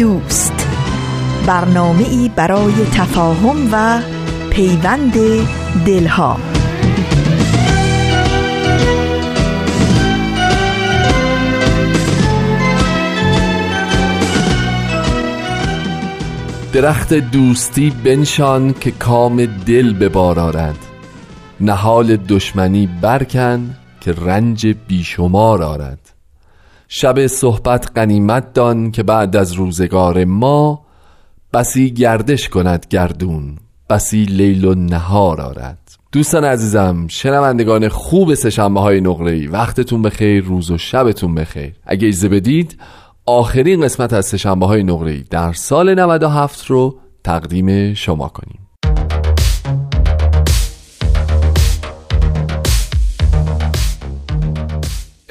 دوست. برنامه ای برای تفاهم و پیوند دلها. درخت دوستی بنشان که کام دل به بار آرد. نهال دشمنی برکن که رنج بیشمار آرد. شب صحبت قنیمت دان که بعد از روزگار ما بسی گردش کند گردون بسی لیل و نهار آرد. دوستان عزیزم شنوندگان خوب سشنبه های نقره ای وقتتون بخیر روز و شبتون بخیر. اگه ایزه بدید آخرین قسمت از سشنبه های نقره ای در سال 97 رو تقدیم شما کنیم.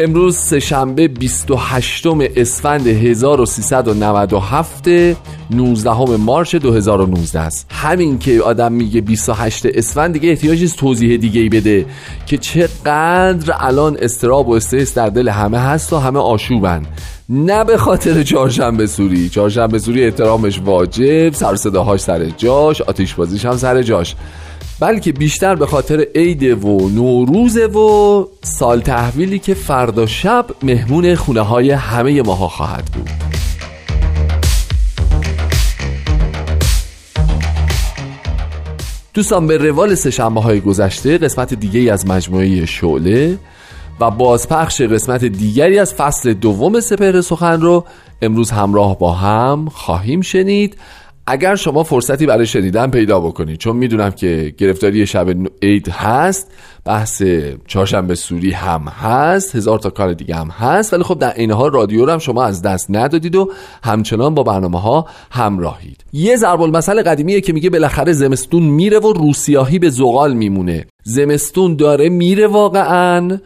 امروز سهشنبه 28 اسفند 1397 19 مارچ 2019 است. همین که آدم میگه 28 اسفند دیگه احتیاجی توضیح دیگه ای بده که چقدر الان استراب و استرس در دل همه هست و همه آشوبن. نه به خاطر چهارشنبه سوری. چهارشنبه سوری احترامش واجب سر صداهاش سر جاش آتیش بازیش هم سر جاش. بلکه بیشتر به خاطر عید و نوروز و سال تحویلی که فردا شب مهمون خونه های همه ماها خواهد بود. دوستان به روال سشنبه های گذشته قسمت دیگه از مجموعه شعله و بازپخش قسمت دیگری از فصل دوم سپهر سخن رو امروز همراه با هم خواهیم شنید. اگر شما فرصتی برای شنیدن پیدا بکنید چون می‌دونم که گرفتاری شب عید هست بحث چهارشنبه سوری هم هست هزار تا کار دیگه هم هست ولی خب در این حال رادیو رو هم شما از دست ندادید و همچنان با برنامه ها همراهید. یه ضرب المثل قدیمیه که میگه بالاخره زمستون میره و روسیاهی به زغال میمونه. زمستون داره میره واقعا.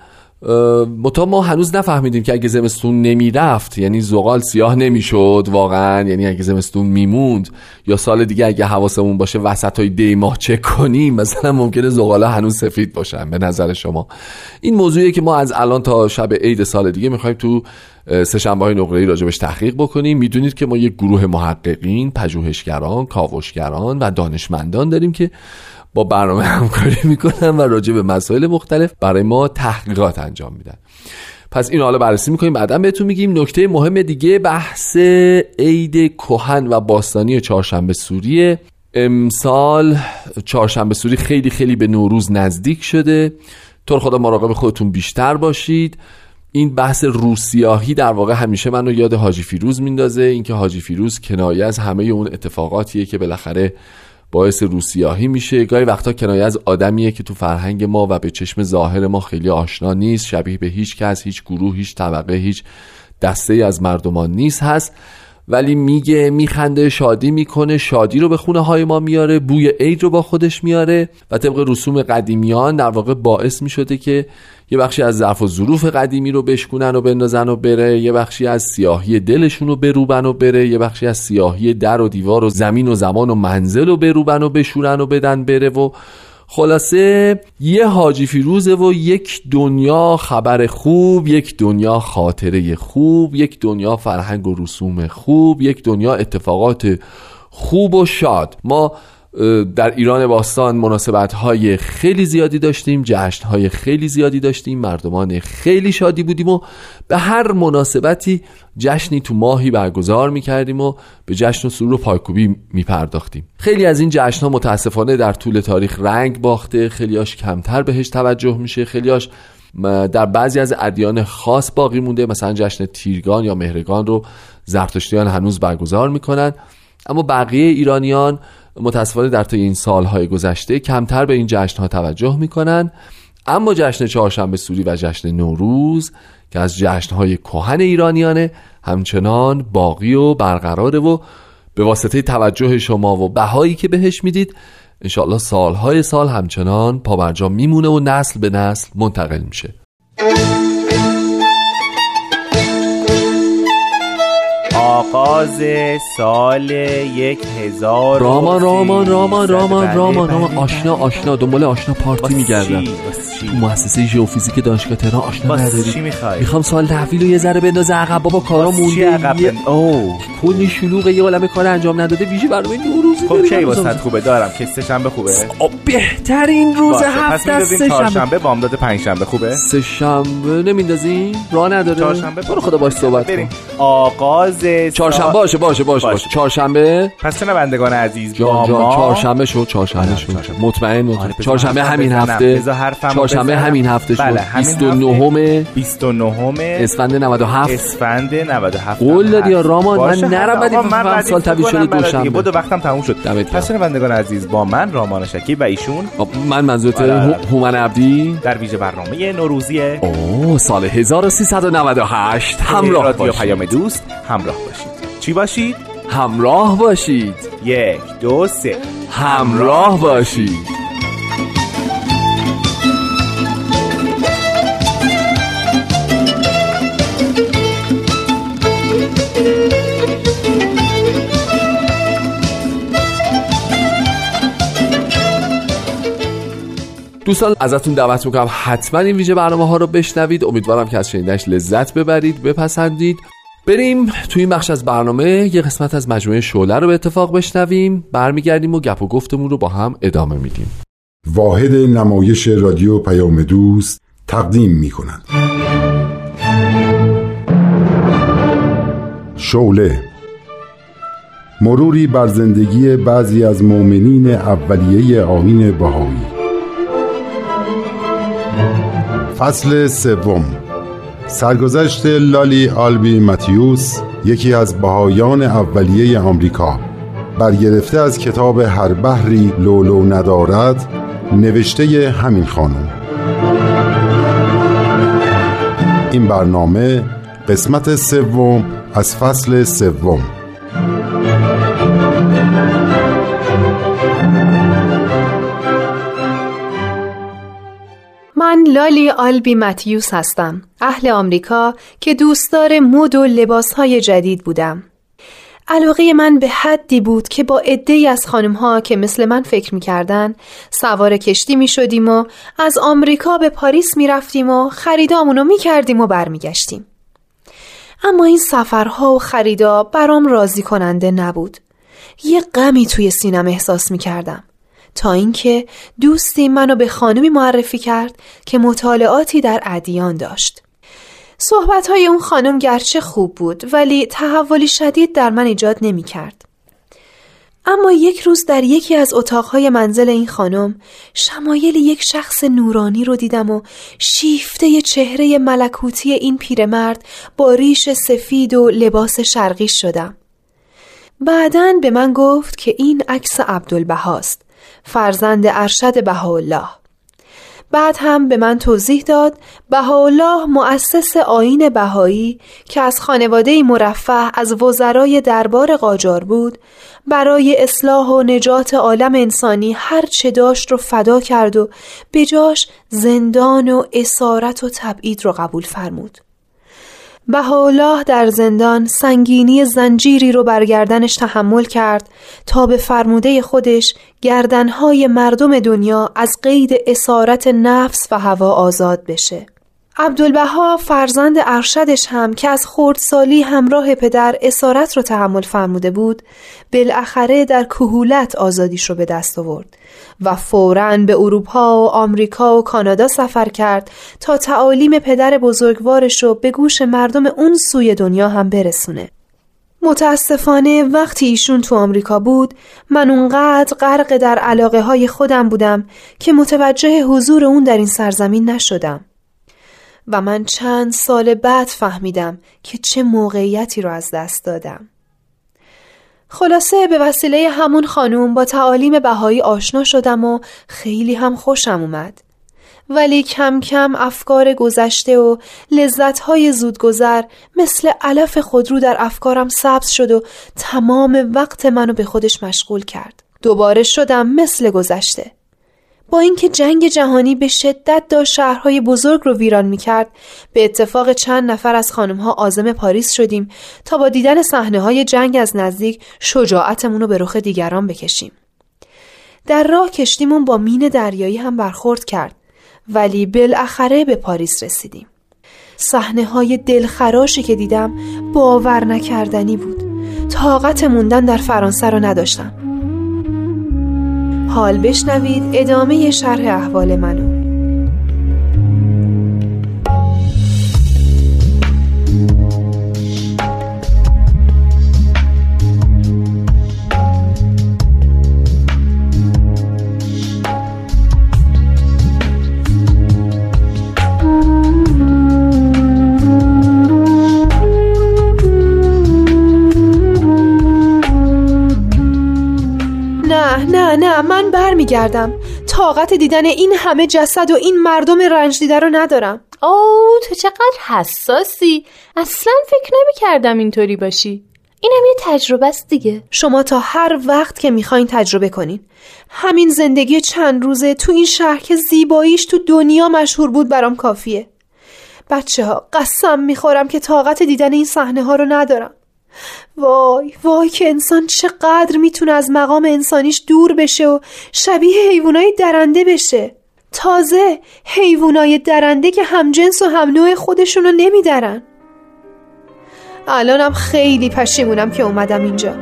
متا ما هنوز نفهمیدیم که اگه زمستون نمی‌رفت یعنی زغال سیاه نمی‌شد واقعا یعنی اگه زمستون میموند یا سال دیگه اگه حواسمون باشه وسط های دی ماه چک کنیم مثلا ممکنه زغالا هنوز سفید باشن به نظر شما. این موضوعیه که ما از الان تا شب عید سال دیگه می‌خوایم تو سهشنبه های نقره راجبش تحقیق بکنیم. می‌دونید که ما یک گروه محققین پژوهشگران کاوشگران و دانشمندان داریم که با برنامه همکاری می‌کنن و راجع به مسائل مختلف برای ما تحقیقات انجام میدن. پس این حالا بررسی می‌کنیم. بعدا بهتون میگیم نکته مهم دیگه بحث عید کهن و باستانی چهارشنبه سوریه. امسال چهارشنبه سوری خیلی خیلی به نوروز نزدیک شده. طور خدا مراقب خودتون بیشتر باشید. این بحث روسیاهی در واقع همیشه منو یاد حاجی فیروز میندازه. اینکه حاجی فیروز کنایه از همه اون اتفاقاتیه که بالاخره باعث روسیاهی میشه. گاهی وقتا کنایه از آدمیه که تو فرهنگ ما و به چشم ظاهر ما خیلی آشنا نیست شبیه به هیچ کس هیچ گروه هیچ طبقه هیچ دسته از مردمان نیست هست. ولی میگه میخنده شادی می‌کنه شادی رو به خونه های ما میاره بوی عید رو با خودش میاره و طبق رسوم قدیمیان در واقع باعث می‌شده که یه بخشی از ظرف و ظروف قدیمی رو بشکنن و بندازن و بره یه بخشی از سیاهی دلشون رو بروبن و بره یه بخشی از سیاهی در و دیوار و زمین و زمان و منزل رو بروبن و بشورن و بدن بره و خلاصه یه حاجی فیروزه و یک دنیا خبر خوب یک دنیا خاطره خوب یک دنیا فرهنگ و رسوم خوب یک دنیا اتفاقات خوب و شاد. ما در ایران باستان مناسبت های خیلی زیادی داشتیم جشن های خیلی زیادی داشتیم مردمان خیلی شادی بودیم و به هر مناسبتی جشنی تو ماهی برگزار می کردیم و به جشن و سرور و پایکوبی می پرداختیم خیلی از این جشن ها متاسفانه در طول تاریخ رنگ باخته خیلیاش کمتر بهش توجه میشه خیلیاش در بعضی از ادیان خاص باقی مونده مثلا جشن تیرگان یا مهرگان رو زرتشتیان هنوز برگزار می‌کنن. اما بقیه ایرانیان متاسفانه در طی این سالهای گذشته کمتر به این جشن ها توجه می‌کنن. اما جشن چهارشنبه سوری و جشن نوروز که از جشن های کهن ایرانیانه همچنان باقی و برقراره و به واسطه توجه شما و بهایی که بهش می‌دید انشاءالله سالهای سال همچنان پابرجا میمونه و نسل به نسل منتقل میشه. آغاز سال یک هزار رامان رامان رامان رامان رامان رامان. آشنا آشنا. دنبال آشنا پارتی میگردم. تو مؤسسه ژئوفیزیک دانشگاه تهران آشنا نداری چی می‌خوای؟ می‌خوام سال تحویل رو یه ذره بندازه. عقب بابا کارا مونده یه- اوه کلی شلوغ یه عالمه کار انجام نداده. ویژه برنامه نوروزی خب کی هنوز. واسه خوبه؟ دارم. که سه شنبه خوبه آه، بهترین روز هفته سه شنبه بامداد پنجشنبه. خوبه؟ سه شنبه نمیندازیم راه نداره. چهارشنبه؟ برو خدا باش صحبت بریم. کن. چهارشنبه باشه باشه باشه باشه. چهارشنبه؟ پس شنوندگان عزیز؟ جان با ما چهارشنبه چهارشنبه آره، چهارشنبه. مطمئن آره، مطمئن چهارشنبه همین. هفته. چهارشنبه. همین هفته شد. همین 29 29 اسفند 97 اسفند 97 قول دادی یا. رامان؟ من نرم بدی من سال می‌کنم شده دوشنبه. بدو وقتم تموم شد. پس شنوندگان عزیز؟ با من رامان شکی و ایشون. آه، من منظورت آره، آره. هومن عبدی. در ویژه برنامه نوروزی اوه سال 1398 همراه رادیو پیام دوست همراه باشید چی باشید؟ همراه باشید. یک دو سه. همراه باشید. دوستان ازتون دعوت می‌کنم حتما این ویژه برنامه ها رو بشنوید. امیدوارم که از شنیدنش لذت ببرید بپسندید. بریم توی این بخش از برنامه یه قسمت از مجموعه شعله رو به اتفاق بشنویم برمیگردیم و گپ و گفتمون رو با هم ادامه میدیم. واحد نمایش رادیو پیام دوست تقدیم می کند شوله مروری بر زندگی بعضی از مؤمنین اولیه آیین بهایی. فصل سوم. سرگذشت لالی آلبی متیوس یکی از بهایان اولیه آمریکا برگرفته از کتاب هر بحری لولو ندارد نوشته همین خانم. این برنامه قسمت سوم از فصل سوم. من لالی آلبی متیوس هستم. اهل آمریکا که دوستدار مد و لباسهای جدید بودم. علاقه من به حدی بود که با عدهای از خانمها که مثل من فکر می‌کردن سوار کشتی می شدیم و از آمریکا به پاریس می رفتیم و خریدامونو می کردیم و برمیگشتیم. اما این سفرها و خریدا برام راضی کننده نبود. یه غمی توی سینم احساس می کردم تا اینکه دوستی منو به خانمی معرفی کرد که مطالعاتی در ادیان داشت صحبت های اون خانم گرچه خوب بود ولی تحولی شدید در من ایجاد نمی کرد. اما یک روز در یکی از اتاقهای منزل این خانم شمایل یک شخص نورانی رو دیدم و شیفته چهره ملکوتی این پیرمرد با ریش سفید و لباس شرقی شدم. بعدا به من گفت که این عکس عبدالبهاست فرزند ارشد بهاءالله. بعد هم به من توضیح داد بهاءالله مؤسس آین بهایی که از خانواده مرفه از وزرای دربار قاجار بود برای اصلاح و نجات عالم انسانی هر چه داشت رو فدا کرد و به جاش زندان و اسارت و تبعید رو قبول فرمود. بهاءالله در زندان سنگینی زنجیری رو بر گردنش تحمل کرد تا به فرموده خودش گردنهای مردم دنیا از قید اسارت نفس و هوا آزاد بشه. عبدالبها فرزند ارشدش هم که از خردسالی همراه پدر اسارت رو تحمل فرموده بود بالاخره در کهولت آزادیش رو به دست آورد و فوراً به اروپا و آمریکا و کانادا سفر کرد تا تعالیم پدر بزرگوارش رو به گوش مردم اون سوی دنیا هم برسونه. متاسفانه وقتی ایشون تو آمریکا بود من اونقدر غرق در علاقه های خودم بودم که متوجه حضور اون در این سرزمین نشدم. و من چند سال بعد فهمیدم که چه موقعیتی رو از دست دادم. خلاصه به وسیله همون خانوم با تعالیم بهایی آشنا شدم و خیلی هم خوشم اومد. ولی کم کم افکار گذشته و لذتهای زودگذر مثل علف خودرو در افکارم سبز شد و تمام وقت منو به خودش مشغول کرد. دوباره شدم مثل گذشته. با اینکه جنگ جهانی به شدت داشت شهرهای بزرگ رو ویران می‌کرد. به اتفاق چند نفر از خانمها آزم پاریس شدیم تا با دیدن صحنه های جنگ از نزدیک شجاعتمون رو به رخ دیگران بکشیم. در راه کشتیمون با مین دریایی هم برخورد کرد ولی بالاخره به پاریس رسیدیم. صحنه های دلخراشی که دیدم باور نکردنی بود. طاقت موندن در فرانسه رو نداشتم. حال بشنوید ادامه شرح احوال منو. نه نه من برمیگردم. طاقت دیدن این همه جسد و این مردم رنج دیده رو ندارم. اوه تو چقدر حساسی. اصلا فکر نمی کردم اینطوری باشی. اینم یه تجربه است دیگه. شما تا هر وقت که می‌خواین تجربه کنین. همین زندگی چند روزه تو این شهر که زیباییش تو دنیا مشهور بود برام کافیه. بچه ها قسم می‌خورم که طاقت دیدن این صحنه ها رو ندارم. وای وای که انسان چقدر می‌تونه از مقام انسانیش دور بشه و شبیه حیوانای درنده بشه. تازه حیوانای درنده که همجنس و هم نوع خودشونو نمیدارن. الانم خیلی پشیمونم که اومدم اینجا.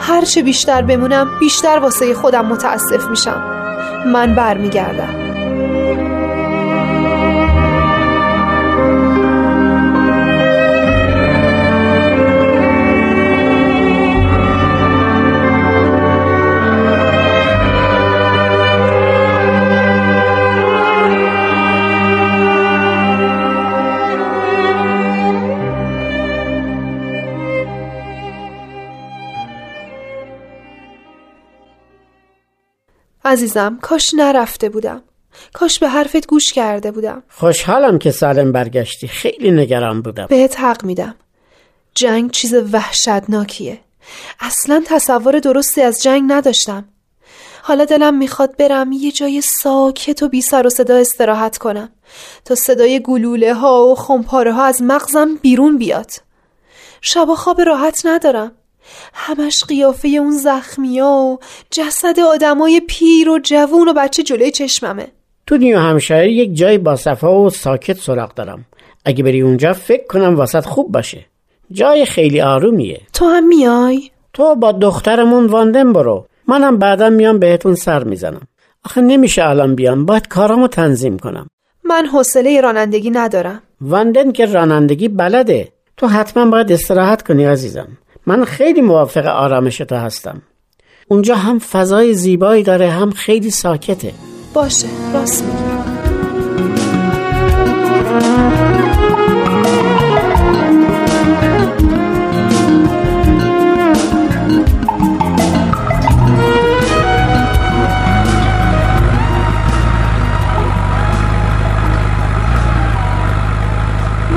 هرچه بیشتر بمونم بیشتر واسه خودم متاسف میشم. من برمیگردم. عزیزم کاش نرفته بودم. کاش به حرفت گوش کرده بودم. خوشحالم که سالم برگشتی. خیلی نگران بودم. بهت حق میدم. جنگ چیز وحشتناکیه. اصلا تصور درستی از جنگ نداشتم. حالا دلم می‌خواد برم یه جای ساکت و بی سر و صدا استراحت کنم. تا صدای گلوله ها و خمپاره ها از مغزم بیرون بیاد. شبا خواب راحت ندارم. همش قیافه اون زخمیا و جسد آدمای پیر و جوون و بچه جلوی چشممه. تو نیو همشهری یک جای با صفا و ساکت سراغ دارم. اگه بری اونجا فکر کنم واسط خوب باشه. جای خیلی آرومیه. تو هم میای؟ تو با دخترمون واندن برو. منم بعدا میام بهتون سر می‌زنم. آخه نمیشه الان بیام. باید کارامو تنظیم کنم. من حوصله رانندگی ندارم. واندن که رانندگی بلده. تو حتما باید استراحت کنی عزیزم. من خیلی موافق آرامش تو هستم. اونجا هم فضای زیبایی داره هم خیلی ساکته. باشه راست میگی.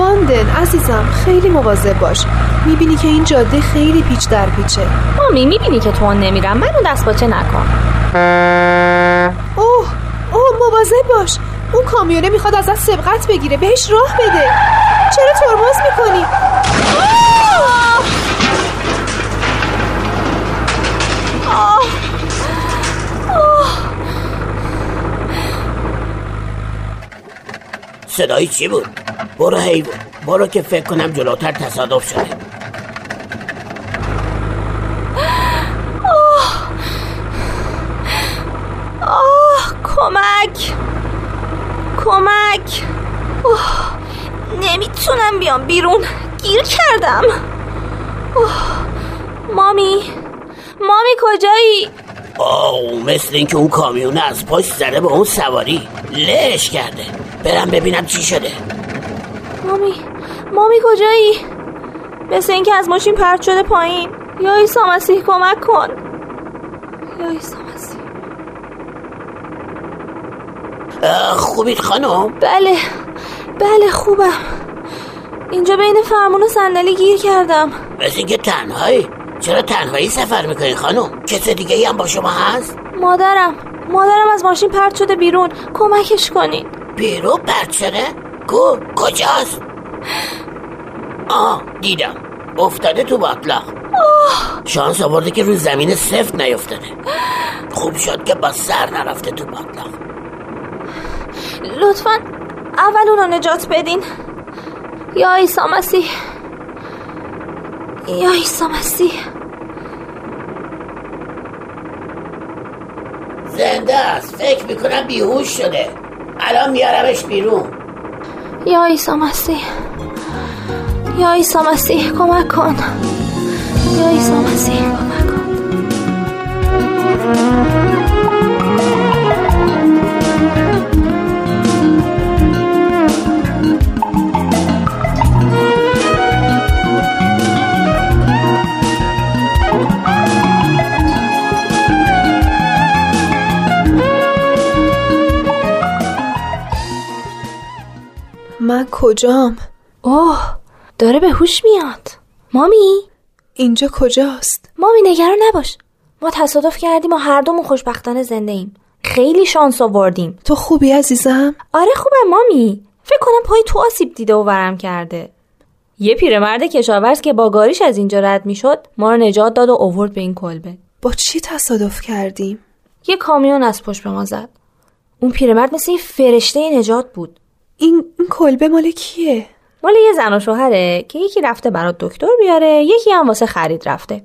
واندن عزیزم خیلی مواظب باش. می‌بینی که این جاده خیلی پیچ در پیچه. مامی می‌بینی که تو نمیرم. منو دست باچه نکن. اوه اوه مواظب باش. اون کامیونه می‌خواد ازت سبقت بگیره. بهش راه بده. چرا ترمز می‌کنی؟ صدایی چی بود؟ برو حیوان برو که فکر کنم جلوتر تصادف شده آه کمک کمک اوه. نمی‌تونم بیام بیرون گیر کردم اوه. مامی مامی کجایی؟ آه مثل اینکه اون کامیونه از پشت زده به اون سواری لش کرده برم ببینم چی شده مامی مامی کجایی؟ مثل اینکه از ماشین پرت شده پایین. یا ایسا مسیح کمک کن. یا ایسا مسیح. خوبید خانم؟ بله بله خوبم. اینجا بین فرمون و صندلی گیر کردم. مثل اینکه تنهایی. چرا تنهایی سفر می‌کنی خانم؟ کس دیگه ای هم با شما هست؟ مادرم مادرم از ماشین پرت شده بیرون. کمکش کنین. بیرون پرت شده؟ کو کجاست؟ آه دیدم. افتاده تو باطلاق شانس آورده که روی زمین سفت نیفتاده. خوب شد که با سر نرفته تو باطلاق لطفا اول اونو نجات بدین. یا عیسی مسیح. یا عیسی مسیح. زنده است. فکر می‌کنم بیهوش شده. الان میارمش بیرون. یا عیسی مسیح. یا عیسی مسیح کمک کن. یا عیسی مسیح کمک کن. من کجام؟ اوه داره به هوش میاد. مامی؟ اینجا کجاست؟ مامی نگران نباش. ما تصادف کردیم و هر دومون خوشبختانه زنده ایم. خیلی شانس آوردیم. تو خوبی عزیزم؟ آره خوبه مامی. فکر کنم پای تو آسیب دیده و ورم کرده. یه پیرمرد کشاورز که با گاریش از اینجا رد می‌شد ما رو نجات داد و اوورد به این کلبه. با چی تصادف کردیم؟ یه کامیون از پشت به ما زد. اون پیرمرد مثل یه فرشته نجات بود. این, این کلبه مال کیه؟ مال یه زن و شوهره که یکی رفته برات دکتر بیاره یکی هم واسه خرید رفته.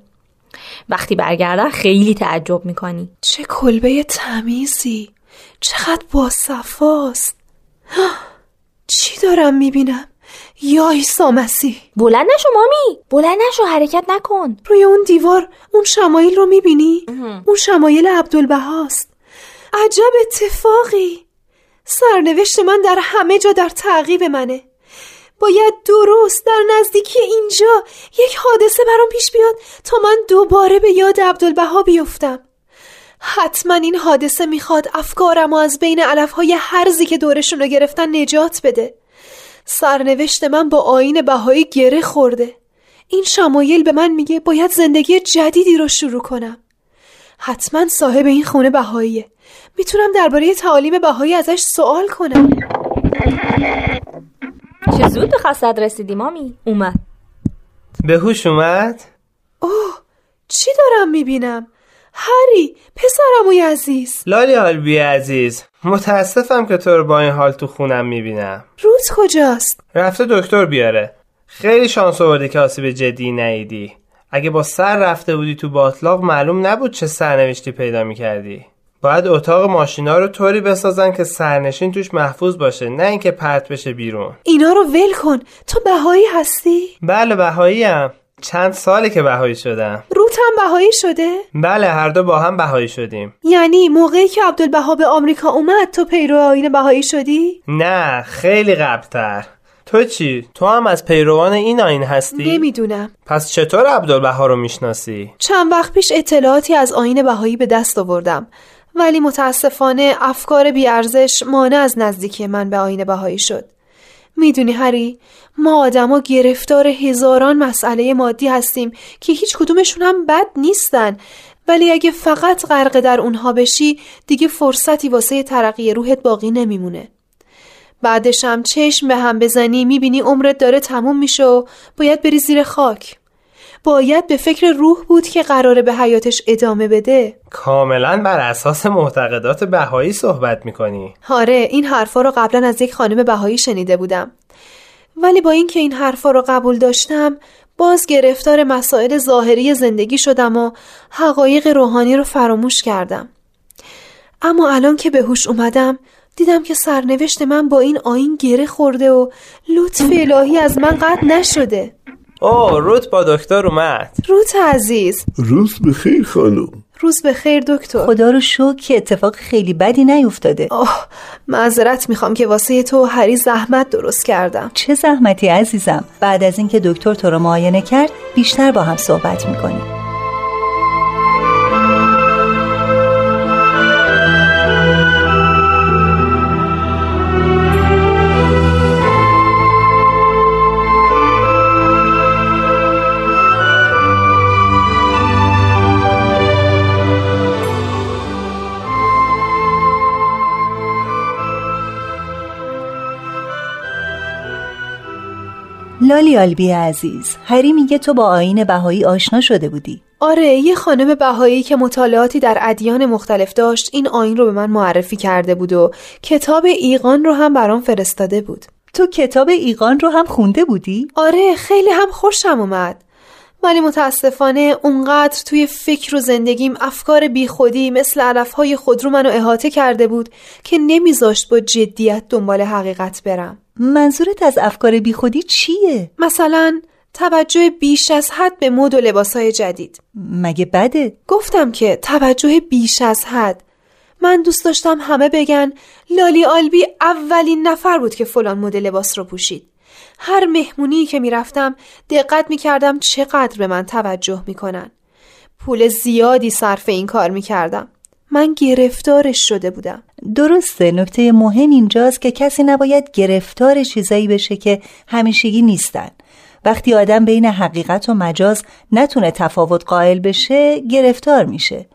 وقتی برگردن خیلی تعجب می‌کنی. چه کلبه تمیزی. چقدر باصفاست. چی دارم می‌بینم؟ یا عیسی مسیح. بلند نشو مامی. بلند نشو حرکت نکن. روی اون دیوار اون شمایل رو می‌بینی؟ اون شمایل عبدالبهاست. عجب اتفاقی. سرنوشت من در همه جا در تعقیب منه. باید درست در نزدیکی اینجا یک حادثه برام پیش بیاد تا من دوباره به یاد عبدالبها بیفتم. حتما این حادثه می‌خواد افکارم و از بین علفهای هرزی که دورشون رو گرفتن نجات بده. سرنوشت من با آین بهایی گره خورده. این شمایل به من میگه باید زندگی جدیدی رو شروع کنم. حتما صاحب این خونه بهاییه. می‌تونم درباره تعالیم بهایی ازش سوال کنم. چه زود به خستت رسیدی مامی؟ اومد. به هوش اومد؟ اوه چی دارم می‌بینم؟ هری پسرموی عزیز. لالی آلبی عزیز. متاسفم که تو رو با این حال تو خونم می‌بینم. روز کجاست؟ رفته دکتر بیاره. خیلی شانس آوردی که آسیب جدی نیدی اگه با سر رفته بودی تو باطلاق معلوم نبود چه سرنوشتی پیدا می‌کردی. باید اتاق ماشینا رو طوری بسازن که سرنشین توش محفوظ باشه نه اینکه پرت بشه بیرون اینا رو ول کن تو بهایی هستی؟ بله بهایی هم. چند ساله که بهایی شدم روت هم بهایی شده؟ بله هر دو با هم بهایی شدیم یعنی موقعی که عبدالبها به آمریکا اومد تو پیرو آین بهایی شدی؟ نه خیلی قبلتر تو چی؟ تو هم از پیروان این آین هستی؟ نمی‌دونم پس چطور عبدالبها رو می‌شناسی؟ چند وقت پیش اطلاعاتی از آین بهایی به دست آوردم ولی متاسفانه افکار بیارزش مانع از نزدیکی من به آین بهایی شد. می‌دونی هری ما آدما گرفتار هزاران مسئله مادی هستیم که هیچ کدومشون هم بد نیستن. ولی اگه فقط غرق در اونها بشی دیگه فرصتی واسه ترقی روحت باقی نمیمونه. بعدش هم چشم به هم بزنی می‌بینی عمرت داره تموم میشه و باید بری زیر خاک. باید به فکر روح بود که قراره به حیاتش ادامه بده. کاملا بر اساس معتقدات بهایی صحبت می‌کنی. آره این حرفا رو قبلا از یک خانم بهایی شنیده بودم. ولی با اینکه این حرفا رو قبول داشتم باز گرفتار مسائل ظاهری زندگی شدم و حقایق روحانی رو فراموش کردم. اما الان که به هوش اومدم دیدم که سرنوشت من با این آین گره خورده و لطف الهی از من قطع نشده. اوه روت با دکتر اومد. روت عزیز. روز به خیر خانم. روز به خیر دکتر. خدا رو شکر که اتفاق خیلی بدی نیفتاده. آه معذرت می‌خوام که واسه تو هری زحمت درست کردم. چه زحمتی عزیزم. بعد از اینکه دکتر تو رو معاینه کرد بیشتر با هم صحبت می‌کنیم. لالی آلبی عزیز هری میگه تو با آین بهایی آشنا شده بودی. آره یه خانم بهایی که مطالعاتی در ادیان مختلف داشت این آین رو به من معرفی کرده بود و کتاب ایقان رو هم برام فرستاده بود. تو کتاب ایقان رو هم خونده بودی؟ آره خیلی هم خوشم اومد. ولی متاسفانه اونقدر توی فکر و زندگیم افکار بیخودی مثل علفهای خود رو منو احاطه کرده بود که نمیذاشت با جدیت دنبال حقیقت برم منظورت از افکار بیخودی چیه؟ مثلا توجه بیش از حد به مد و لباسهای جدید مگه بده؟ گفتم که توجه بیش از حد من دوست داشتم همه بگن لالی آلبی اولین نفر بود که فلان مدل لباس رو پوشید هر مهمونی که می‌رفتم دقت می‌کردم چقدر به من توجه می‌کنن. پول زیادی صرف این کار می‌کردم. من گرفتارش شده بودم. درسته نکته مهم اینجاست که کسی نباید گرفتار چیزایی بشه که همیشگی نیستن. وقتی آدم بین حقیقت و مجاز نتونه تفاوت قائل بشه گرفتار میشه.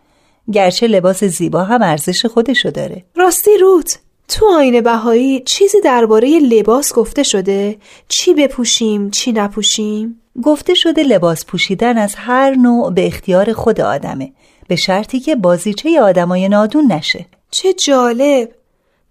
گرچه لباس زیبا هم ارزش خودشو داره. راستی روت تو آین بهایی چیزی درباره لباس گفته شده؟ چی بپوشیم، چی نپوشیم؟ گفته شده لباس پوشیدن از هر نوع به اختیار خود آدمه. به شرطی که بازیچه آدمای نادون نشه. چه جالب!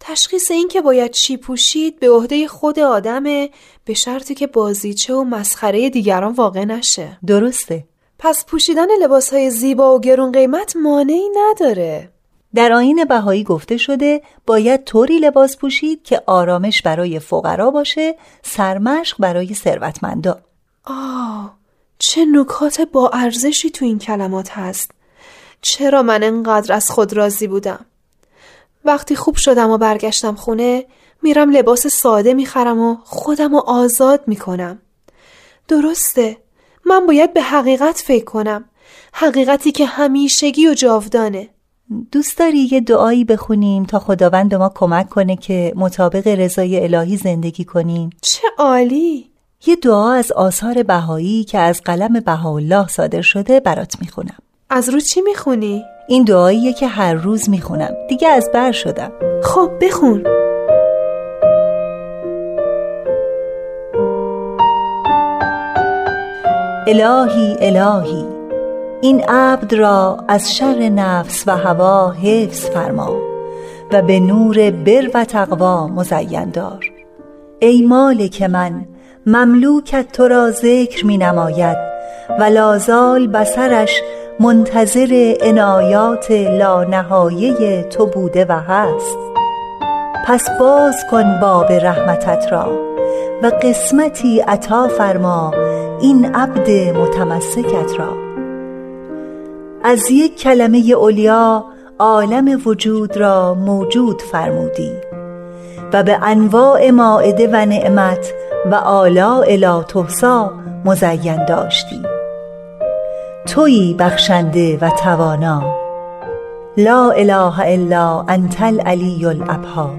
تشخیص این که باید چی پوشید به عهده خود آدمه به شرطی که بازیچه و مسخره دیگران واقع نشه. درسته. پس پوشیدن لباس های زیبا و گرون قیمت مانعی نداره. در آین بهایی گفته شده باید طوری لباس پوشید که آرامش برای فقرا باشه سرمشق برای ثروتمندا. آه چه نکات با ارزشی تو این کلمات هست. چرا من انقدر از خود راضی بودم؟ وقتی خوب شدم و برگشتم خونه میرم لباس ساده می‌خرم و خودم رو آزاد می‌کنم. درسته من باید به حقیقت فکر کنم. حقیقتی که همیشگی و جاودانه. دوست داری یه دعایی بخونیم تا خداوند به ما کمک کنه که مطابق رضای الهی زندگی کنیم؟ چه عالی! یه دعا از آثار بهایی که از قلم بهاءالله صادر شده برات می‌خونم. از رو چی می‌خونی؟ این دعاییه که هر روز می‌خونم. دیگه از بر شدم. خب بخون. الهی الهی. این عبد را از شر نفس و هوا حفظ فرما و به نور بر و تقوا مزین دار. ای مالک من مملوکت تو را ذکر می نماید و لازال بسرش منتظر عنایات لانهایه تو بوده و هست. پس باز کن باب رحمتت را و قسمتی عطا فرما این عبد متمسکت را. از یک کلمه اولیا عالم وجود را موجود فرمودی و به انواع ماعده و نعمت و آلاء لا تحصا مزین داشتی. تویی بخشنده و توانا. لا اله الا انت العلی الابها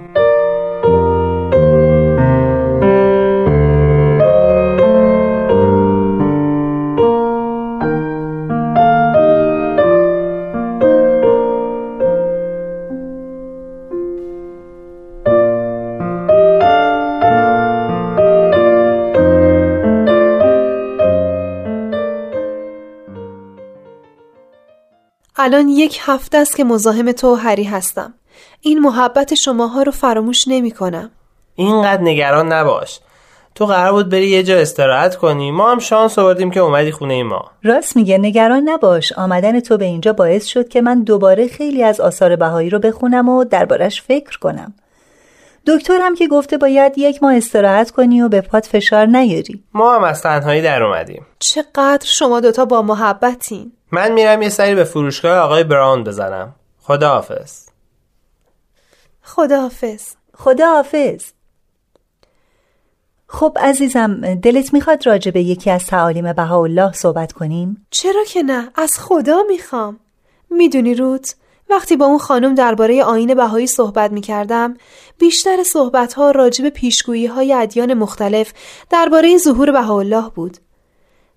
الان یک هفته است که مزاحم تو و هری هستم. این محبت شماها رو فراموش نمی کنم. اینقدر نگران نباش. تو قرار بود بری یه جا استراحت کنی. ما هم شانس آوردیم که اومدی خونه ما. راست میگه نگران نباش. آمدن تو به اینجا باعث شد که من دوباره خیلی از آثار بهایی رو بخونم و دربارش فکر کنم. دکتر هم که گفته باید یک ماه استراحت کنی و به پات فشار نیاری. ما هم از تنهایی در اومدیم. چقدر شما دوتا با محبتین. من میرم یه سری به فروشگاه آقای براون بزنم. خداحافظ. خداحافظ. خداحافظ. خب عزیزم دلت می‌خواد راجع به یکی از تعالیم بهاءالله صحبت کنیم؟ چرا که نه. از خدا می‌خوام. می‌دونی روت وقتی با اون خانم درباره آین بهایی صحبت می‌کردم بیشتر صحبت ها راجع به پیشگویی های ادیان مختلف درباره ظهور بهاءالله بود.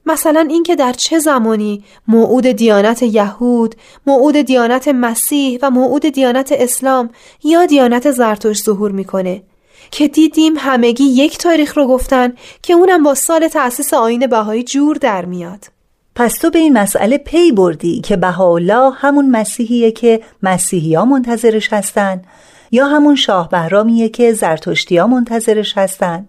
مثلا اینکه در چه زمانی موعود دیانت یهود، موعود دیانت مسیح و موعود دیانت اسلام یا دیانت زرتشت ظهور می‌کنه. که دیدیم همگی یک تاریخ رو گفتن که اونم با سال تأسیس آین بهایی جور در میاد. پس تو به این مسئله پی بردی که بهاءالله همون مسیحیه که مسیحی ها منتظرش هستن یا همون شاه بهرامیه که زرتشتی ها منتظرش هستن؟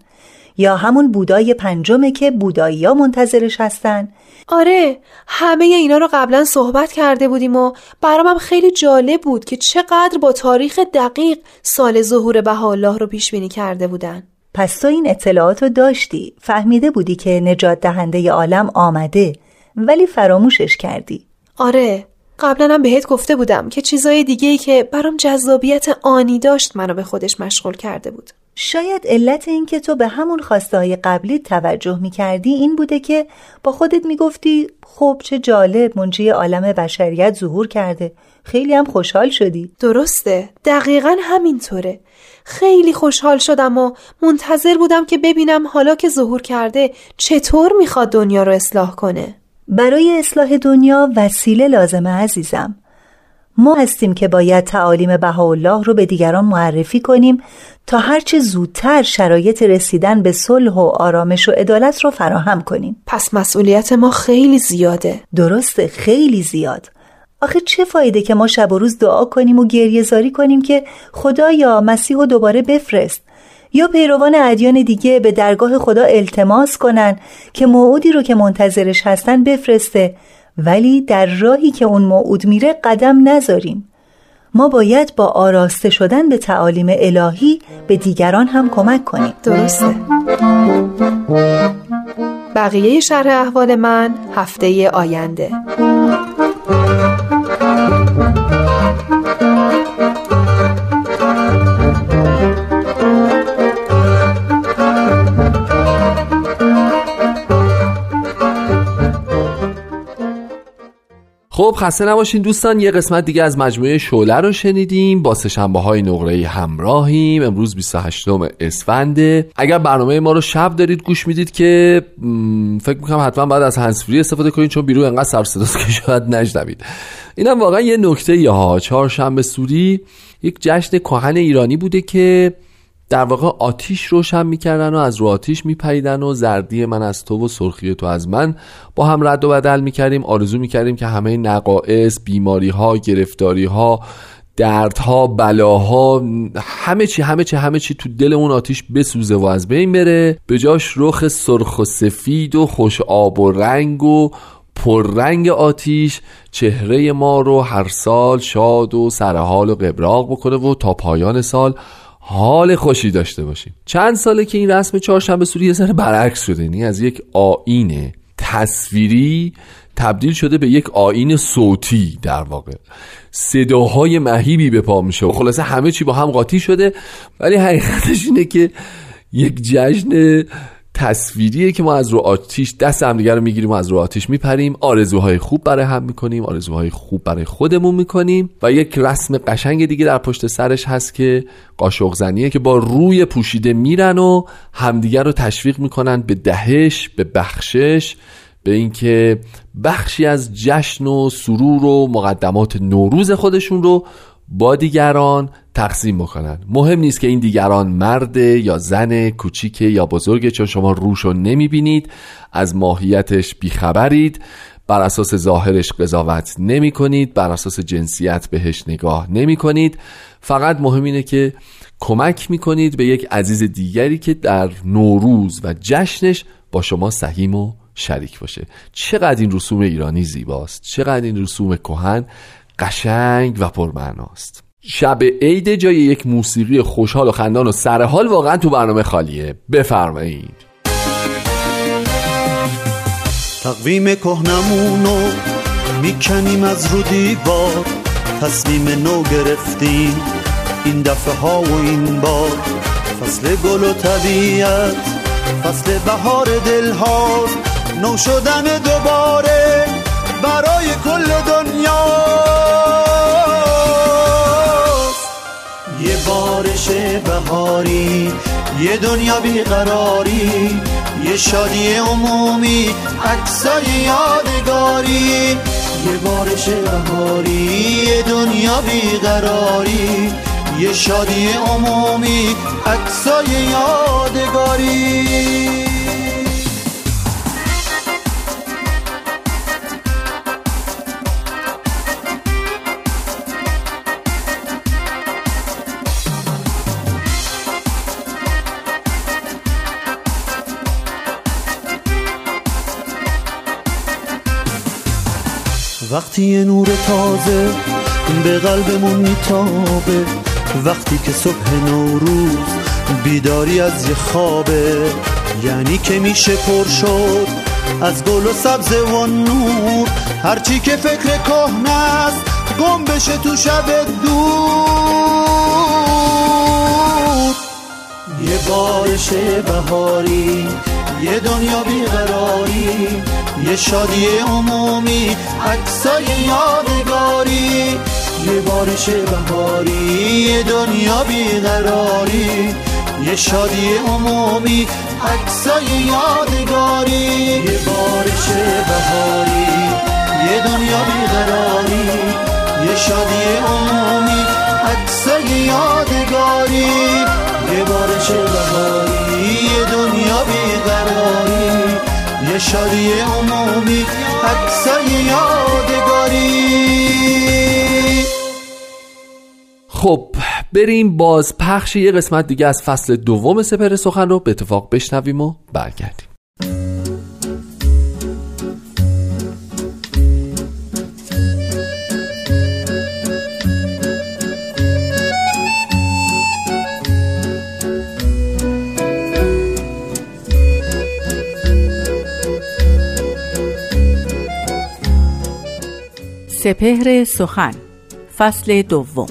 یا همون بودای پنجمه که بودایی ها منتظرش هستن؟ آره همه اینا رو قبلا صحبت کرده بودیم و برام هم خیلی جالب بود که چقدر با تاریخ دقیق سال ظهور بهاءالله رو پیش بینی کرده بودن. پس تو این اطلاعات رو داشتی؟ فهمیده بودی که نجات دهنده عالم آمده ولی فراموشش کردی. آره قبلا هم بهت گفته بودم که چیزای دیگه ای که برام جذابیت آنی داشت منو به خودش مشغول کرده بود. شاید علت این که تو به همون خواسته های قبلی توجه می کردی این بوده که با خودت می گفتی خب چه جالب منجی عالم بشریت ظهور کرده. خیلی هم خوشحال شدی. درسته. دقیقا همینطوره. خیلی خوشحال شدم و منتظر بودم که ببینم حالا که ظهور کرده چطور می‌خواد دنیا رو اصلاح کنه. برای اصلاح دنیا وسیله لازمه عزیزم. ما هستیم که باید تعالیم بهاءالله رو به دیگران معرفی کنیم تا هرچه زودتر شرایط رسیدن به صلح و آرامش و عدالت رو فراهم کنیم. پس مسئولیت ما خیلی زیاده. درسته خیلی زیاد. آخه چه فایده که ما شب و روز دعا کنیم و گریه زاری کنیم که خدایا مسیح و دوباره بفرست؟ یا پیروان ادیان دیگه به درگاه خدا التماس کنن که موعودی رو که منتظرش هستن بفرسته ولی در راهی که اون موعود میره قدم نذاریم. ما باید با آراسته شدن به تعالیم الهی به دیگران هم کمک کنیم. درسته. بقیه شرح احوال من هفته آینده. خب خسته نباشین دوستان یه قسمت دیگه از مجموعه شعله رو شنیدیم. با سهشنبه های نقره همراهیم. امروز 28 اسفنده اگر برنامه ما رو شب دارید گوش می‌دید که فکر می‌کنم حتما باید از هنسفری استفاده کنید چون بیرون انقدر سر که شاید نشنوید. اینم واقعا یه نکته ها چهارشنبه سوری. یک جشن کهن ایرانی بوده که در واقع آتیش روشن می‌کردن و از رو آتیش میپریدن و زردی من از تو و سرخی تو از من. با هم رد و بدل می‌کردیم آرزو می‌کردیم که همه نقائص بیماری ها گرفتاری ها دردها بلاها همه چی همه چی همه چی تو دل اون آتیش بسوزه و از بین بره. به جاش رخ سرخ و سفید و خوش آب و رنگ و پررنگ آتیش چهره ما رو هر سال شاد و سرحال و قبراق بکنه و تا پایان سال حال خوشی داشته باشیم. چند ساله که این رسم چهارشنبه سوری یه ذره برعکس شده یعنی از یک آین تصویری تبدیل شده به یک آین صوتی در واقع. صداهای مهیبی به پا میشه خلاصه همه چی با هم قاطی شده ولی حقیقتش اینه که یک جشن تصویریه که ما از رو آتیش دست همدیگه رو می‌گیریم و از رو آتیش میپریم. آرزوهای خوب برای هم می‌کنیم آرزوهای خوب برای خودمون می‌کنیم و یک رسم قشنگ دیگه در پشت سرش هست که قاشق زنیه که با روی پوشیده میرن و همدیگه رو تشویق می‌کنن به دهش به بخشش به اینکه بخشی از جشن و سرور و مقدمات نوروز خودشون رو با دیگران تقسیم بکنن. مهم نیست که این دیگران مرد یا زن کوچیک یا بزرگه چون شما روش رو نمی‌بینید از ماهیتش بیخبرید. بر اساس ظاهرش قضاوت نمی کنید بر اساس جنسیت بهش نگاه نمی کنید فقط مهم اینه که کمک می کنید به یک عزیز دیگری که در نوروز و جشنش با شما سهیم و شریک باشه. چقدر این رسوم ایرانی زیباست. چقدر این رسوم کهن. قشنگ و پرمعناست. شب عید جای یک موسیقی خوشحال و خندان و سرحال واقعا تو برنامه خالیه. بفرمایید. تقویم کهنمونو می‌کنیم از رو دیوار. تصمیم نو گرفتیم این دفعه ها و این بار. فصل گل و طبیعت فصل بهار دلها نو شدن دوباره برای کل دنیا. یه بارش بهاری یه دنیا بیقراری یه شادی عمومی عکسای یادگاری. یه بارش بهاری یه دنیا بیقراری یه شادی عمومی عکسای یادگاری. وقتی یه نور تازه به قلبمون میتابه وقتی که صبح نوروز بیداری از یه خوابه یعنی که میشه پر شد از گل و سبز و نور. هرچی که فکر کهنه است گم بشه تو شب دور. یه بارش بهاری یه دنیا بیقراری شادی عمومی عکسای یادگاری. یه بارش بهاری یه دنیا بیقراری. یه شادی عمومی عکسای یادگاری. یه بارش بهاری یه دنیا بیقراری. یه شادی عمومی عکسای یادگاری. یه بارش بهاری یه دنیا بیقراری. یه شادی عمومی عکسای یادگاری. خب بریم باز پخش یه قسمت دیگه از فصل دوم سپر سخن رو به اتفاق بشنویم و برگردیم. سپهر سخن فصل دوم.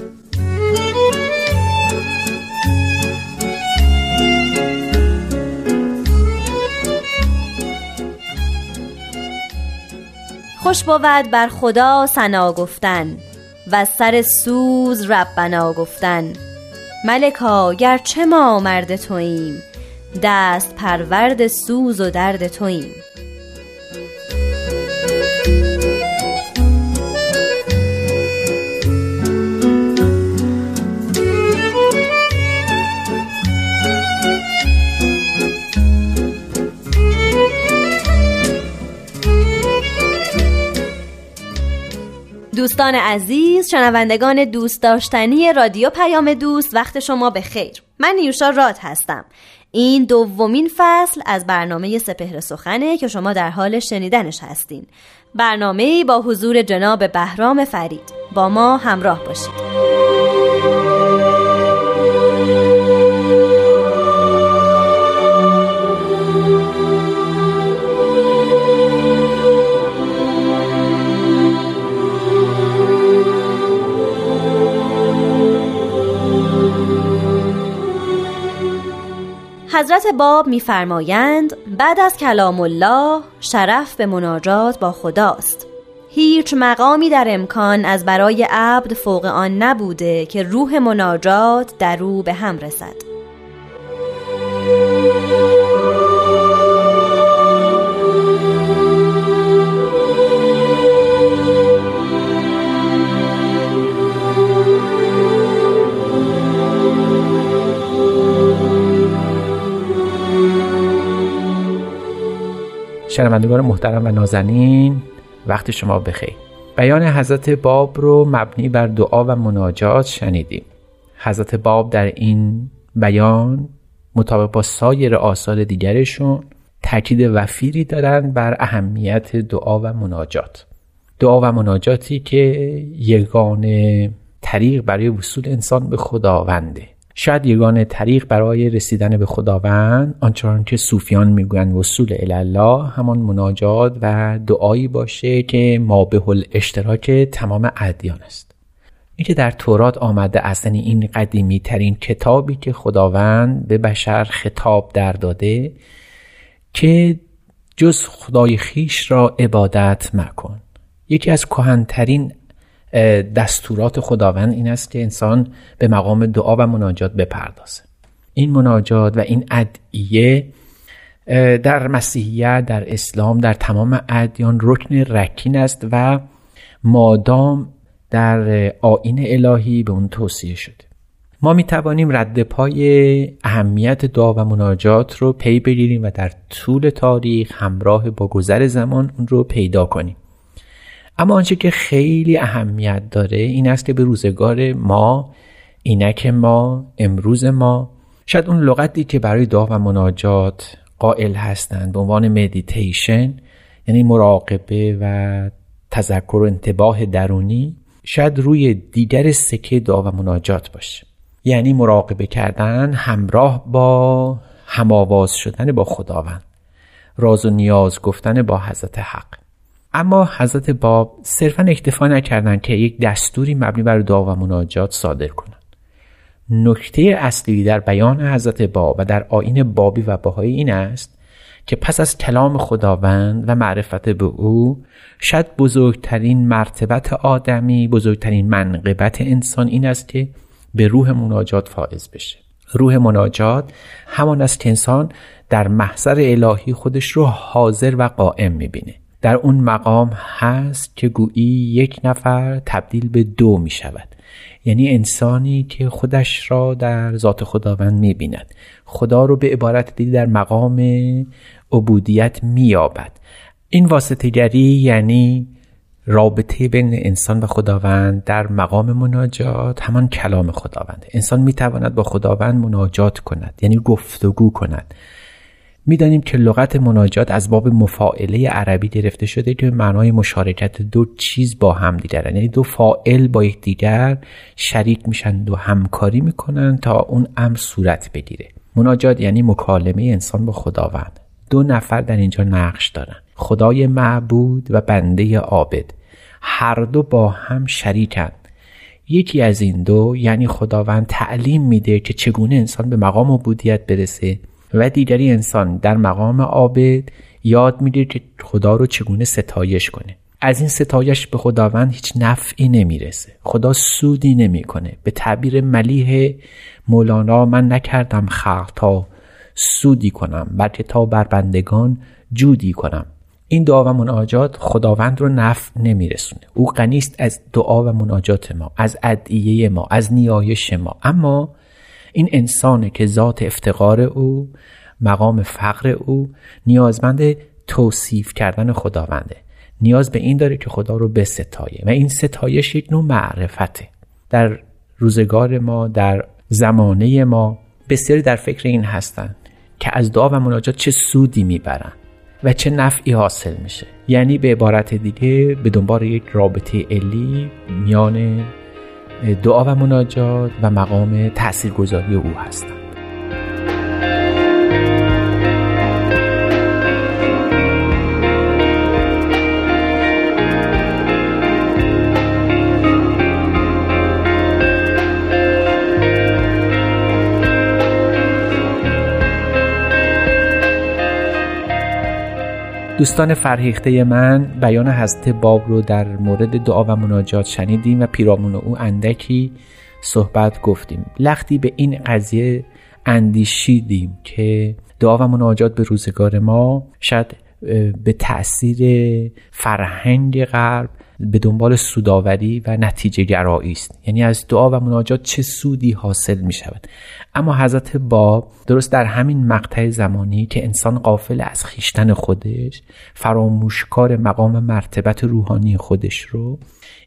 خوش بود بر خدا سنا گفتن و سر سوز ربنا گفتن. ملکا گرچه ما مرد توییم دست پرورد سوز و درد توییم. دوستان عزیز شنوندگان دوست داشتنی رادیو پیام دوست وقت شما به خیر. من نیوشا راد هستم. این دومین فصل از برنامه سپهر سخنه که شما در حال شنیدنش هستین. برنامه با حضور جناب بهرام فرید. با ما همراه باشید. حضرت باب میفرمایند بعد از کلام الله شرف به مناجات با خداست. هیچ مقامی در امکان از برای عبد فوق آن نبوده که روح مناجات در او به هم رسد. شنوندگان محترم و نازنین وقت شما بخیر. بیان حضرت باب رو مبنی بر دعا و مناجات شنیدیم. حضرت باب در این بیان مطابق با سایر آثار دیگرشون تاکید وفیری دارند بر اهمیت دعا و مناجات. دعا و مناجاتی که یگانه طریق برای وصول انسان به خداونده. شاید یگانه طریق برای رسیدن به خداوند آنچنان که صوفیان می‌گویند وصول الله همان مناجات و دعایی باشه که ما به اشتراک تمام ادیان است. اینکه در تورات آمده اصلا این قدیمی ترین کتابی که خداوند به بشر خطاب در داده که جز خدای خیش را عبادت مکن. یکی از کهنترین دستورات خداوند این است که انسان به مقام دعا و مناجات بپردازه. این مناجات و این ادعیه در مسیحیت در اسلام در تمام ادیان رکن رکین است و مادام در آین الهی به اون توصیه شده. ما می توانیم رد پای اهمیت دعا و مناجات رو پی بگیریم و در طول تاریخ همراه با گذر زمان اون رو پیدا کنیم. اما آنچه که خیلی اهمیت داره این است که به روزگار ما اینک ما امروز ما شاید اون لغتی که برای دعا و مناجات قائل هستند به عنوان مدیتیشن یعنی مراقبه و تذکر و انتباه درونی شاید روی دیگر سکه دعا و مناجات باشه. یعنی مراقبه کردن همراه با هماواز شدن با خداوند. راز و نیاز گفتن با حضرت حق. اما حضرت باب صرفا اکتفا نکردند که یک دستوری مبنی بر دعا و مناجات صادر کنند. نکته اصلی در بیان حضرت باب و در آین بابی و باهایی این است که پس از کلام خداوند و معرفت به او شاید بزرگترین مرتبت آدمی بزرگترین منقبت انسان این است که به روح مناجات فائز بشه. روح مناجات همان است که انسان در محضر الهی خودش رو حاضر و قائم می‌بینه. در اون مقام هست که گویی یک نفر تبدیل به دو می شود یعنی انسانی که خودش را در ذات خداوند می بیند خدا رو به عبارت دیدی در مقام عبودیت می یابد این واسطه یعنی رابطه بین انسان و خداوند در مقام مناجات همان کلام خداوند. انسان می تواند با خداوند مناجات کند یعنی گفتگو کند. می‌دانیم که لغت مناجات از باب مفاعله عربی گرفته شده که معنای مشارکت دو چیز با هم دیگرن یعنی دو فائل با یکدیگر شریک میشن و همکاری می‌کنن تا اون امر صورت بگیره. مناجات یعنی مکالمه انسان با خداوند. دو نفر در اینجا نقش دارن. خدای معبود و بنده عابد. هر دو با هم شریکند یکی از این دو یعنی خداوند تعلیم میده که چگونه انسان به مقام عبودیت برسه. و دیگری انسان در مقام عابد یاد میده که خدا رو چگونه ستایش کنه. از این ستایش به خداوند هیچ نفعی نمی‌رسه. خدا سودی نمی‌کنه. به تعبیر ملیح مولانا من نکردم خلق تا سودی کنم بلکه تا بر بندگان جودی کنم. این دعا و مناجات خداوند رو نفع نمیرسونه. او غنیست از دعا و مناجات ما از ادعیه ما از نیایش ما. اما این انسانه که ذات افتقار او مقام فقر او نیازمند توصیف کردن خداونده. نیاز به این داره که خدا رو بستایه و این ستایش یک نوع معرفته. در روزگار ما در زمانه ما بسیاری در فکر این هستند که از دعا و مناجات چه سودی می‌برن و چه نفعی حاصل میشه. یعنی به عبارت دیگه به دنبال یک رابطه علی میان دعا و مناجات و مقام تاثیرگذاری او هستند. دوستان فرهیخته من بیان حضرت باب رو در مورد دعا و مناجات شنیدیم و پیرامون او اندکی صحبت گفتیم. لختی به این قضیه اندیشیدیم که دعا و مناجات به روزگار ما شاید به تاثیر فرهنگ غرب به دنبال سوداوری و نتیجه گرایی است. یعنی از دعا و مناجات چه سودی حاصل می شود. اما حضرت باب درست در همین مقطع زمانی که انسان قافل از خیشتن خودش فراموشکار مقام مرتبت روحانی خودش رو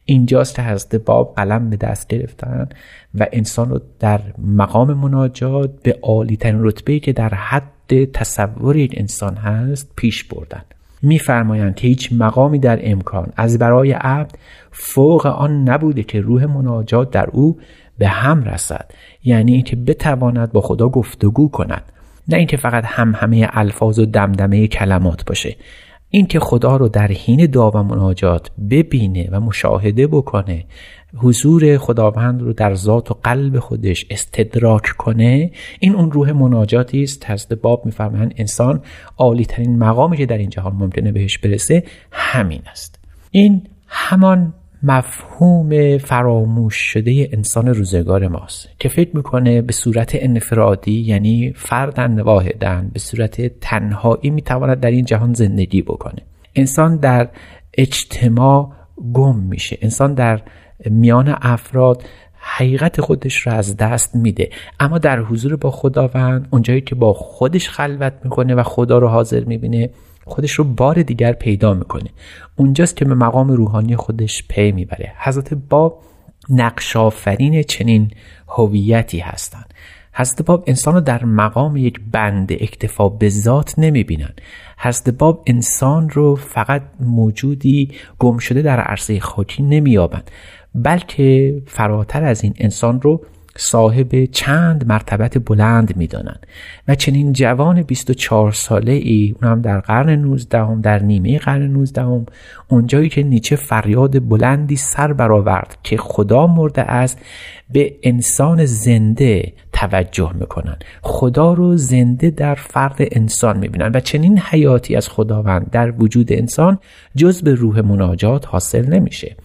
اینجاست که حضرت باب قلم به دست گرفتن و انسان رو در مقام مناجات به عالی ترین رتبه که در حد تصور یک انسان هست پیش بردن. میفرمایند که هیچ مقامی در امکان از برای عبد فوق آن نبوده که روح مناجات در او به هم رسد. یعنی اینکه بتواند با خدا گفتگو کند. نه اینکه فقط هم همه الفاظ و دمدمه کلمات باشه. اینکه خدا رو در حین دعا و مناجات ببینه و مشاهده بکنه حضور خداوند رو در ذات و قلب خودش استدراک کنه این اون روح مناجاتی است. حضرت باب میفرمایند انسان عالی ترین مقامی که در این جهان ممکنه بهش برسه همین است. این همان مفهوم فراموش شده انسان روزگار ماست که فکر می‌کنه به صورت انفرادی یعنی فردن واحدن به صورت تنهایی می‌تواند در این جهان زندگی بکنه. انسان در اجتماع گم میشه. انسان در میان افراد حقیقت خودش رو از دست میده. اما در حضور با خداوند اونجایی که با خودش خلوت می‌کنه و خدا رو حاضر می‌بینه خودش رو بار دیگر پیدا می‌کنه. اونجاست که به مقام روحانی خودش پی می‌بره. حضرت باب نقش آفرین چنین هویتی هستند. حضرت باب انسان رو در مقام یک بند اکتفا به ذات نمی بینن حضرت باب انسان رو فقط موجودی گم شده در عرصه خاکی نمی بلکه فراتر از این انسان رو صاحب چند مرتبت بلند می‌دانند. و چنین جوان 24 ساله ای اونم در قرن 19 هم در نیمه قرن 19 هم اونجایی که نیچه فریاد بلندی سر برآورد که خدا مرده است به انسان زنده توجه می‌کنن خدا رو زنده در فرد انسان می‌بینن و چنین حیاتی از خداوند در وجود انسان جز به روح مناجات حاصل نمیشه.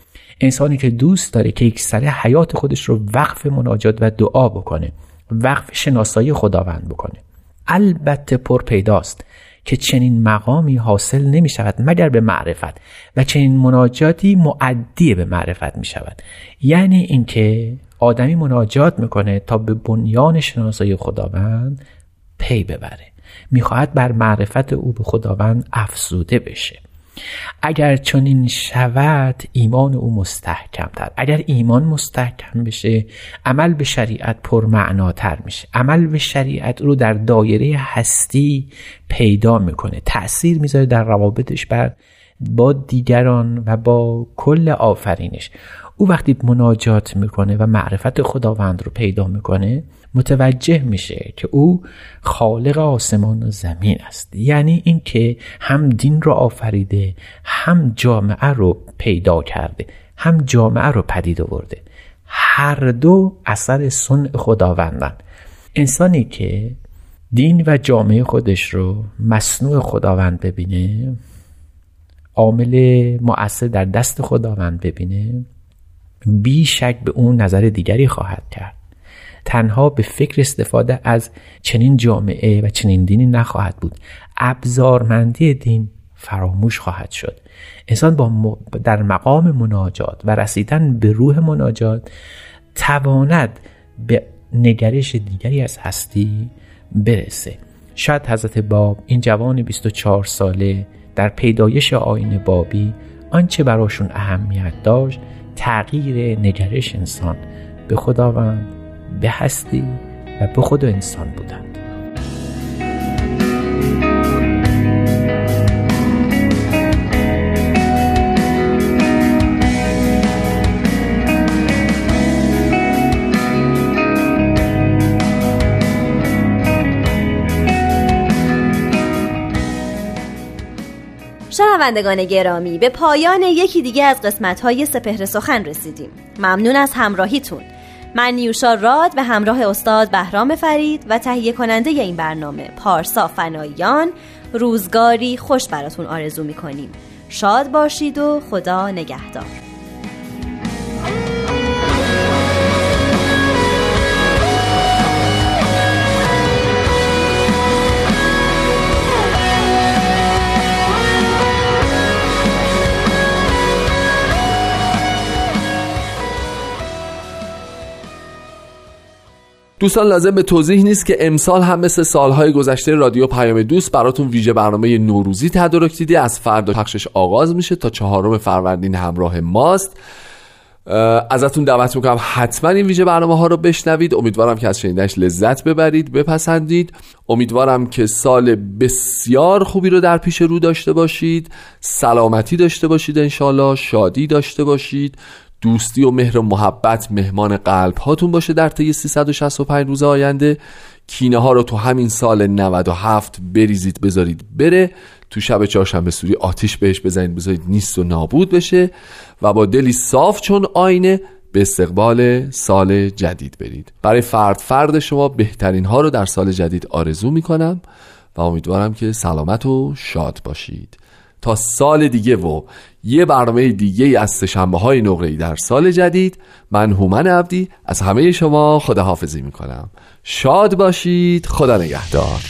انسانی که دوست داره که یک سره حیات خودش رو وقف مناجات و دعا بکنه وقف شناسایی خداوند بکنه. البته پر پیداست که چنین مقامی حاصل نمی شود مگر به معرفت و چنین مناجاتی معدی به معرفت می شود یعنی اینکه آدمی مناجات می‌کنه تا به بنیان شناسایی خداوند پی ببره. می‌خواهد بر معرفت او به خداوند افزوده بشه. اگر چنین شود ایمان او مستحکمتر اگر ایمان مستحکم بشه عمل به شریعت پرمعناتر میشه. عمل به شریعت رو در دایره هستی پیدا می‌کنه. تأثیر می‌ذاره در روابطش بر با دیگران و با کل آفرینش. او وقتی مناجات می‌کنه و معرفت خداوند رو پیدا می‌کنه متوجه میشه که او خالق آسمان و زمین است. یعنی اینکه هم دین رو آفریده هم جامعه رو پیدا کرده هم جامعه رو پدید آورده. هر دو اثر صنع خداوندن. انسانی که دین و جامعه خودش رو مصنوع خداوند ببینه عامل مؤثر در دست خداوند ببینه بی شک به اون نظر دیگری خواهد کرد. تنها به فکر استفاده از چنین جامعه و چنین دینی نخواهد بود. ابزارمندی دین فراموش خواهد شد. انسان با در مقام مناجات و رسیدن به روح مناجات تواند به نگرش دیگری از هستی برسه. شاید حضرت باب این جوان 24 ساله در پیدایش آین بابی آنچه براشون اهمیت داشت تغییر نگرش انسان. به خداوند به هستی و به خود انسان بودند. شنوندگان گرامی به پایان یکی دیگه از قسمت های سپهر سخن رسیدیم. ممنون از همراهیتون. من نیوشا راد و همراه استاد بهرام فرید و تهیه کننده این برنامه پارسا فنایان روزگاری خوش براتون آرزو می‌کنیم. شاد باشید و خدا نگهدار. دوستان لازم به توضیح نیست که امسال هم مثل سالهای گذشته رادیو پیام دوست براتون ویژه برنامه نوروزی تدارک دیدی از فردا پخشش آغاز میشه تا چهارم فروردین همراه ماست. ازتون دعوت می‌کنم حتما این ویژه برنامه ها رو بشنوید. امیدوارم که از شنیدنش لذت ببرید بپسندید. امیدوارم که سال بسیار خوبی رو در پیش رو داشته باشید سلامتی داشته باشید انشالله شادی داشته باشید. دوستی و مهر و محبت مهمان قلب هاتون باشه در طی 365 روز آینده. کینه ها رو تو همین سال 97 بریزید بذارید بره. تو شب چهارشنبه سوری آتیش بهش بزنید بذارید نیست و نابود بشه و با دلی صاف چون آینه به استقبال سال جدید برید. برای فرد فرد شما بهترین ها رو در سال جدید آرزو می‌کنم و امیدوارم که سلامت و شاد باشید. تا سال دیگه و یه برنامه دیگه از سشنبه های نقره در سال جدید. من هومن عبدی از همه شما خداحافظی می‌کنم. شاد باشید. خدا نگهدار.